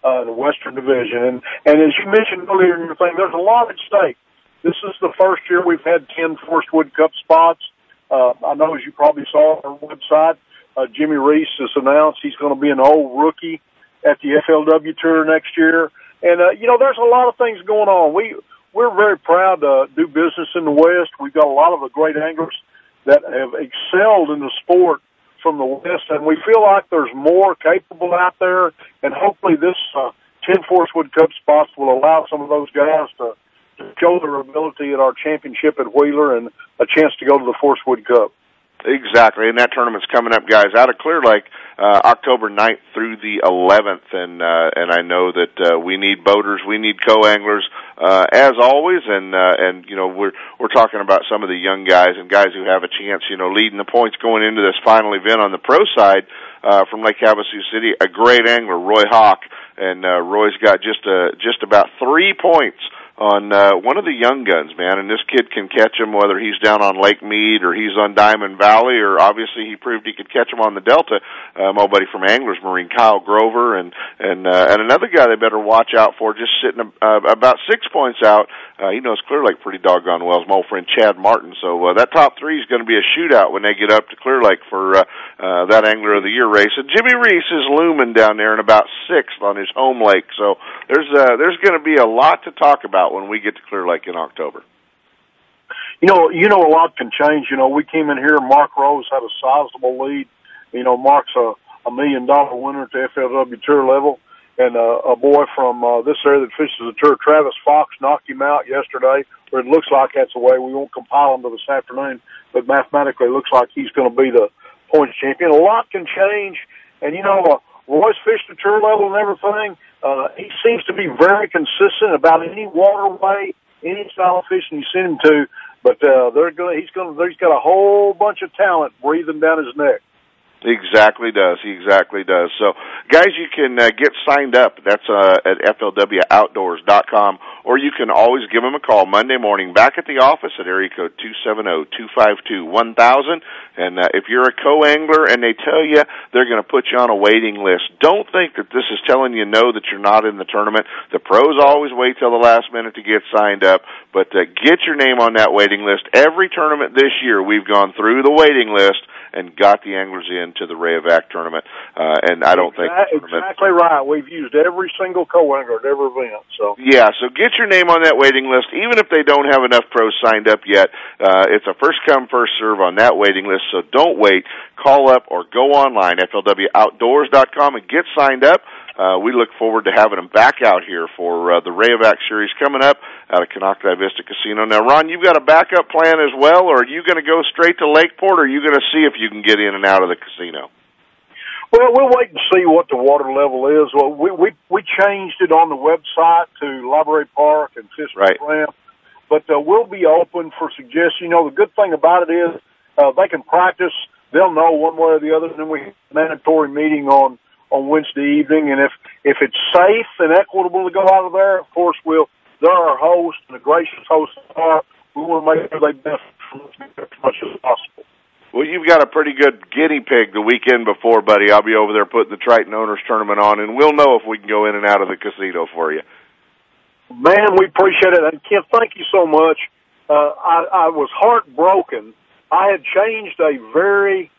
uh, the Western Division. And and as you mentioned earlier in your thing, there's a lot at stake. This is the first year we've had ten Forrest Wood Cup spots. Uh, I know as you probably saw on our website, uh, Jimmy Reese has announced he's going to be an old rookie at the FLW Tour next year. And, uh, you know, there's a lot of things going on. We, we're very proud to do business in the West. We've got a lot of the great anglers that have excelled in the sport from the West, and we feel like there's more capable out there, and hopefully this, uh, 10 Forrest Wood Cup spots will allow some of those guys to, show their ability at our championship at Wheeler and a chance to go to the Forrest Wood Cup. Exactly, and that tournament's coming up, guys, out of Clear Lake, uh, October 9th through the 11th, and uh, and I know that uh, we need boaters, we need co-anglers, uh, as always, and uh, and you know we're we're talking about some of the young guys and guys who have a chance, you know, leading the points going into this final event on the pro side uh, from Lake Havasu City, a great angler, Roy Hawk, and uh, Roy's got just uh, just about three points on uh, one of the young guns, man. And this kid can catch him whether he's down on Lake Mead or he's on Diamond Valley, or obviously he proved he could catch him on the Delta. Uh, my buddy from Anglers Marine, Kyle Grover, and and uh, and another guy they better watch out for, just sitting uh, about six points out. Uh, he knows Clear Lake pretty doggone well. Is my old friend Chad Martin. So uh, that top three is going to be a shootout when they get up to Clear Lake for uh, uh, that Angler of the Year race. And Jimmy Reese is looming down there in about sixth on his home lake. So there's uh, there's going to be a lot to talk about out when we get to Clear Lake in October? You know, you know, a lot can change. You know, we came in here. Mark Rose had a sizable lead. You know, Mark's a, a million dollar winner at the FLW Tour level, and uh, a boy from uh, this area that fishes the tour, Travis Fox, knocked him out yesterday. Or it looks like that's the way. We won't compile them to this afternoon, but mathematically, it looks like he's going to be the points champion. A lot can change, and you know, uh, Roy's fished the tour level and everything. Uh, he seems to be very consistent about any waterway, any style of fishing you send him to. But uh, they're going. He's going. He's got a whole bunch of talent breathing down his neck. Exactly does. He exactly does. So, guys, you can uh, get signed up. That's uh, at flwoutdoors.com, or you can always give them a call Monday morning back at the office at area code two seven zero two five two one thousand. And uh, if you're a co-angler and they tell you they're going to put you on a waiting list, don't think that this is telling you no that you're not in the tournament. The pros always wait till the last minute to get signed up, but uh, get your name on that waiting list. Every tournament this year, we've gone through the waiting list and got the anglers into the Ray of Rayovac tournament. Uh, and I don't exactly, think exactly right. We've used every single co-angler at every event. So yeah, so get your name on that waiting list, even if they don't have enough pros signed up yet. Uh, it's a first come first serve on that waiting list. So don't wait. Call up or go online flwoutdoors.com and get signed up uh, we look forward to having them back out here for uh, the Rayovac series coming up out of Konocti Vista Casino. Now, Ron, you've got a backup plan as well, or are you going to go straight to Lakeport, or are you going to see if you can get in and out of the casino? Well, we'll wait and see what the water level is. Well, we we we changed it on the website to Library Park and Fish right. Ramp, but uh, we'll be open for suggestions. You know, the good thing about it is uh, they can practice. They'll know one way or the other. And then we have a mandatory meeting on on Wednesday evening, and if if it's safe and equitable to go out of there, of course we'll They're our host and the gracious host are. We want to make sure they benefit from as much as possible. Well, you've got a pretty good guinea pig the weekend before, buddy. I'll be over there putting the Triton Owners Tournament on, and we'll know if we can go in and out of the casino for you. Man, we appreciate it. And Kent, thank you so much. Uh, I, I was heartbroken. I had changed a very,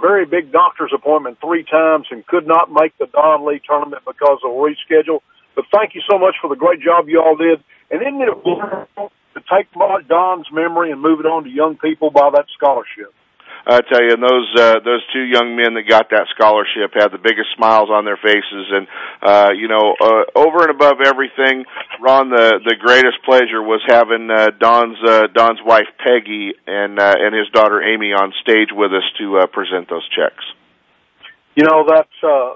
very big doctor's appointment three times and could not make the Don Lee tournament because of a reschedule. But thank you so much for the great job you all did. And isn't it wonderful to take Don's memory and move it on to young people by that scholarship? I tell you, and those uh, those two young men that got that scholarship had the biggest smiles on their faces, and uh, you know, uh, over and above everything, Ron, the the greatest pleasure was having uh, Don's uh, Don's wife Peggy and uh, and his daughter Amy on stage with us to uh, present those checks. You know, that's uh,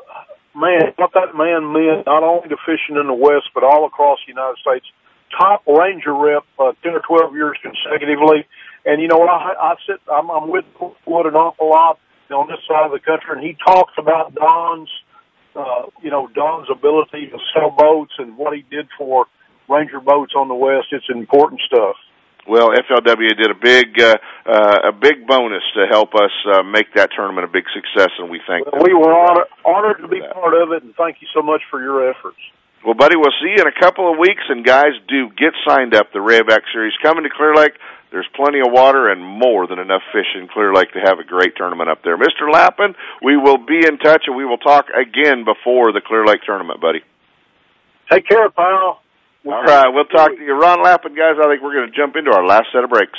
man, what that man meant not only to fishing in the West, but all across the United States. Top Ranger rep, uh, ten or twelve years consecutively and you know, I, I sit, I'm, I'm with Wood an awful lot on this side of the country, and he talks about Don's, uh, you know, Don's ability to sell boats and what he did for Ranger boats on the West. It's important stuff. Well, FLW did a big, uh, uh, a big bonus to help us uh, make that tournament a big success, and we thank well. We were honored, honored to be part of it, and thank you so much for your efforts. Well, buddy, we'll see you in a couple of weeks, and guys, do get signed up. The Rayovac Series coming to Clear Lake. There's plenty of water and more than enough fish in Clear Lake to have a great tournament up there. Mr. Lappin, we will be in touch and we will talk again before the Clear Lake tournament, buddy. Take care, pal. We'll All right, we'll talk to you. Ron Lappin, guys, I think we're going to jump into our last set of breaks.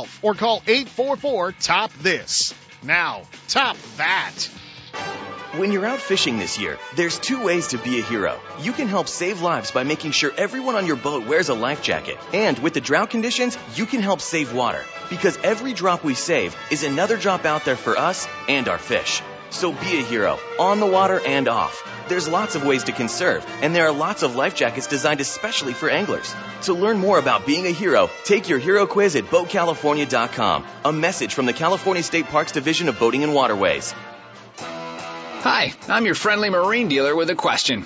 or call 844 TOP THIS. Now, top that. When you're out fishing this year, there's two ways to be a hero. You can help save lives by making sure everyone on your boat wears a life jacket. And with the drought conditions, you can help save water. Because every drop we save is another drop out there for us and our fish. So be a hero, on the water and off. There's lots of ways to conserve, and there are lots of life jackets designed especially for anglers. To learn more about being a hero, take your hero quiz at BoatCalifornia.com. A message from the California State Parks Division of Boating and Waterways. Hi, I'm your friendly marine dealer with a question.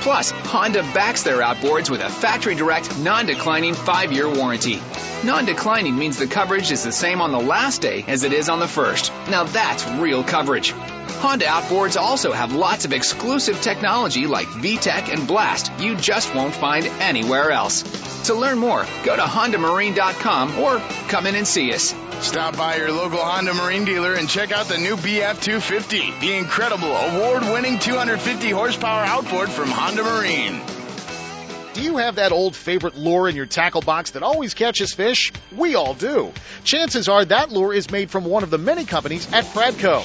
Plus, Honda backs their outboards with a factory direct, non declining 5 year warranty. Non declining means the coverage is the same on the last day as it is on the first. Now that's real coverage. Honda outboards also have lots of exclusive technology like VTEC and Blast you just won't find anywhere else. To learn more, go to HondaMarine.com or come in and see us. Stop by your local Honda Marine dealer and check out the new BF 250, the incredible award winning 250 horsepower outboard from Honda Marine. Do you have that old favorite lure in your tackle box that always catches fish? We all do. Chances are that lure is made from one of the many companies at Pradco.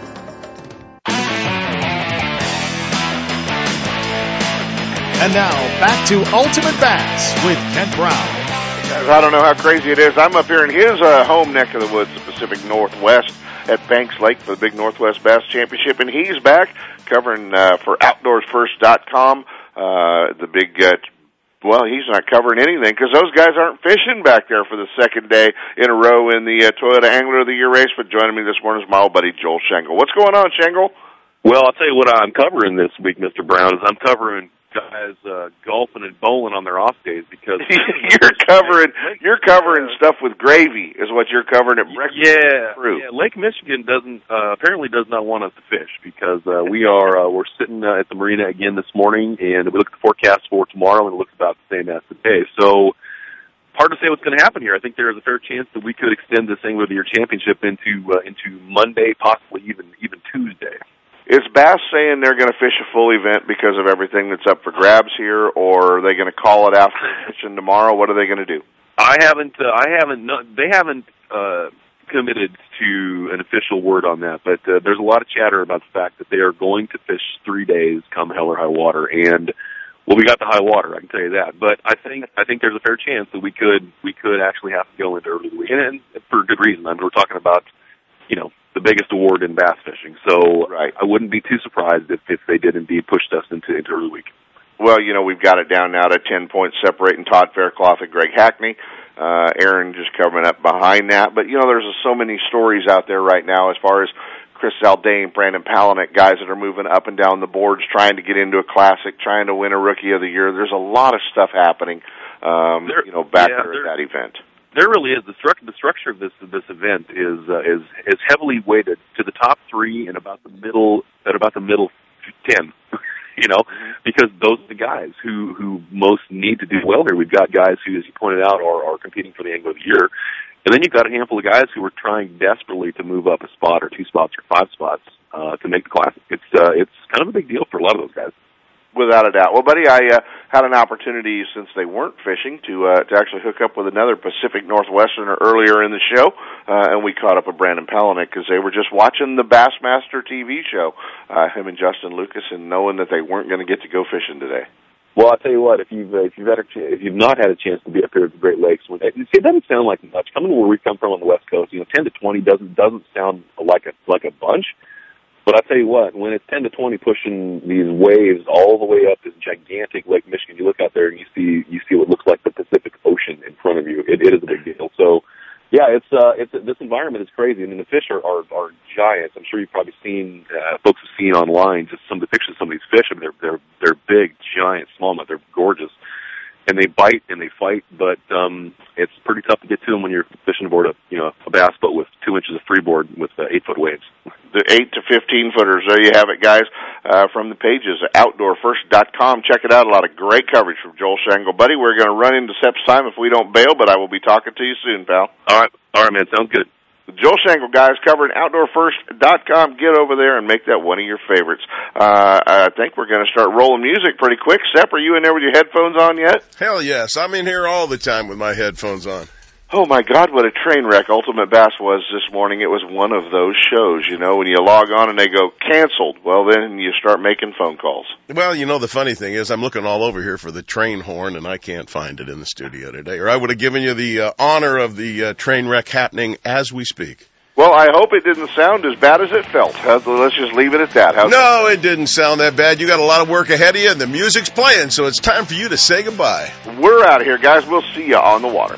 And now back to Ultimate Bass with Kent Brown. I don't know how crazy it is. I'm up here in his uh, home neck of the woods, the Pacific Northwest, at Banks Lake for the big Northwest Bass Championship, and he's back covering uh, for OutdoorsFirst.com. Uh, the big uh, well, he's not covering anything because those guys aren't fishing back there for the second day in a row in the uh, Toyota Angler of the Year race. But joining me this morning is my old buddy Joel Shangle. What's going on, Shangle? Well, I'll tell you what I'm covering this week, Mr. Brown, is I'm covering guys uh, golfing and bowling on their off days because you're covering you're covering stuff with gravy is what you're covering at breakfast. Yeah, yeah. Lake Michigan doesn't uh, apparently does not want us to fish because uh, we are uh, we're sitting uh, at the marina again this morning and we look at the forecast for tomorrow and it looks about the same as today. So hard to say what's going to happen here. I think there is a fair chance that we could extend this Angler of the Year championship into uh, into Monday, possibly even even Tuesday. Is Bass saying they're going to fish a full event because of everything that's up for grabs here, or are they going to call it after fishing tomorrow? What are they going to do? I haven't. Uh, I haven't. They haven't uh, committed to an official word on that, but uh, there's a lot of chatter about the fact that they are going to fish three days, come hell or high water, and well, we got the high water. I can tell you that. But I think I think there's a fair chance that we could we could actually have to go into early week, and, and for good reason. I mean, we're talking about you know the biggest award in bass fishing. So right. I wouldn't be too surprised if, if they did indeed push us into, into early week. Well, you know, we've got it down now to 10 points separating Todd Faircloth and Greg Hackney. Uh, Aaron just coming up behind that. But, you know, there's so many stories out there right now as far as Chris Zaldain, Brandon Palaniuk, guys that are moving up and down the boards, trying to get into a classic, trying to win a Rookie of the Year. There's a lot of stuff happening, um, there, you know, back yeah, there at that event there really is the structure. The structure of this this event is uh, is is heavily weighted to the top three and about the middle at about the middle ten. you know, because those are the guys who who most need to do well here. We've got guys who, as you pointed out, are are competing for the Angler of the Year, and then you've got a handful of guys who are trying desperately to move up a spot or two spots or five spots uh, to make the classic. It's uh, it's kind of a big deal for a lot of those guys. Without a doubt. Well, buddy, I uh, had an opportunity since they weren't fishing to uh, to actually hook up with another Pacific Northwesterner earlier in the show, uh, and we caught up with Brandon Palaniuk because they were just watching the Bassmaster TV show, uh, him and Justin Lucas, and knowing that they weren't going to get to go fishing today. Well, I'll tell you what. If you've uh, if you've had a ch- if you've not had a chance to be up here at the Great Lakes, when it, it doesn't sound like much. Coming where we come from on the West Coast, you know, ten to twenty doesn't doesn't sound like a like a bunch. But I tell you what, when it's 10 to 20 pushing these waves all the way up this gigantic Lake Michigan, you look out there and you see you see what looks like the Pacific Ocean in front of you. It, it is a big deal. So, yeah, it's uh, it's this environment is crazy. I mean, the fish are are, are giants. I'm sure you've probably seen uh, folks have seen online just some pictures of some of these fish. I mean, they're they're they're big, giant smallmouth. They're gorgeous and they bite and they fight, but um, it's pretty tough to get to them when you're fishing aboard a you know a bass boat with two inches of freeboard with uh, eight foot waves. The eight to fifteen footers. There you have it, guys. Uh, from the pages outdoorfirst.com. Check it out. A lot of great coverage from Joel Shangle, buddy. We're going to run into Sep's time if we don't bail, but I will be talking to you soon, pal. All right, all right, man. Sounds good. Joel Shangle, guys, covering OutdoorFirst.com. Get over there and make that one of your favorites. Uh, I think we're going to start rolling music pretty quick. Sep, are you in there with your headphones on yet? Hell yes. I'm in here all the time with my headphones on. Oh my God, what a train wreck Ultimate Bass was this morning. It was one of those shows, you know, when you log on and they go canceled. Well, then you start making phone calls. Well, you know, the funny thing is I'm looking all over here for the train horn and I can't find it in the studio today. Or I would have given you the uh, honor of the uh, train wreck happening as we speak. Well, I hope it didn't sound as bad as it felt. Let's just leave it at that. How's no, it didn't sound that bad. You got a lot of work ahead of you and the music's playing, so it's time for you to say goodbye. We're out of here, guys. We'll see you on the water.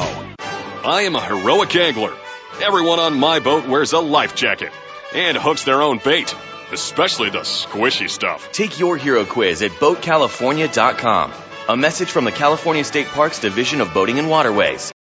I am a heroic angler. Everyone on my boat wears a life jacket and hooks their own bait, especially the squishy stuff. Take your hero quiz at BoatCalifornia.com. A message from the California State Parks Division of Boating and Waterways.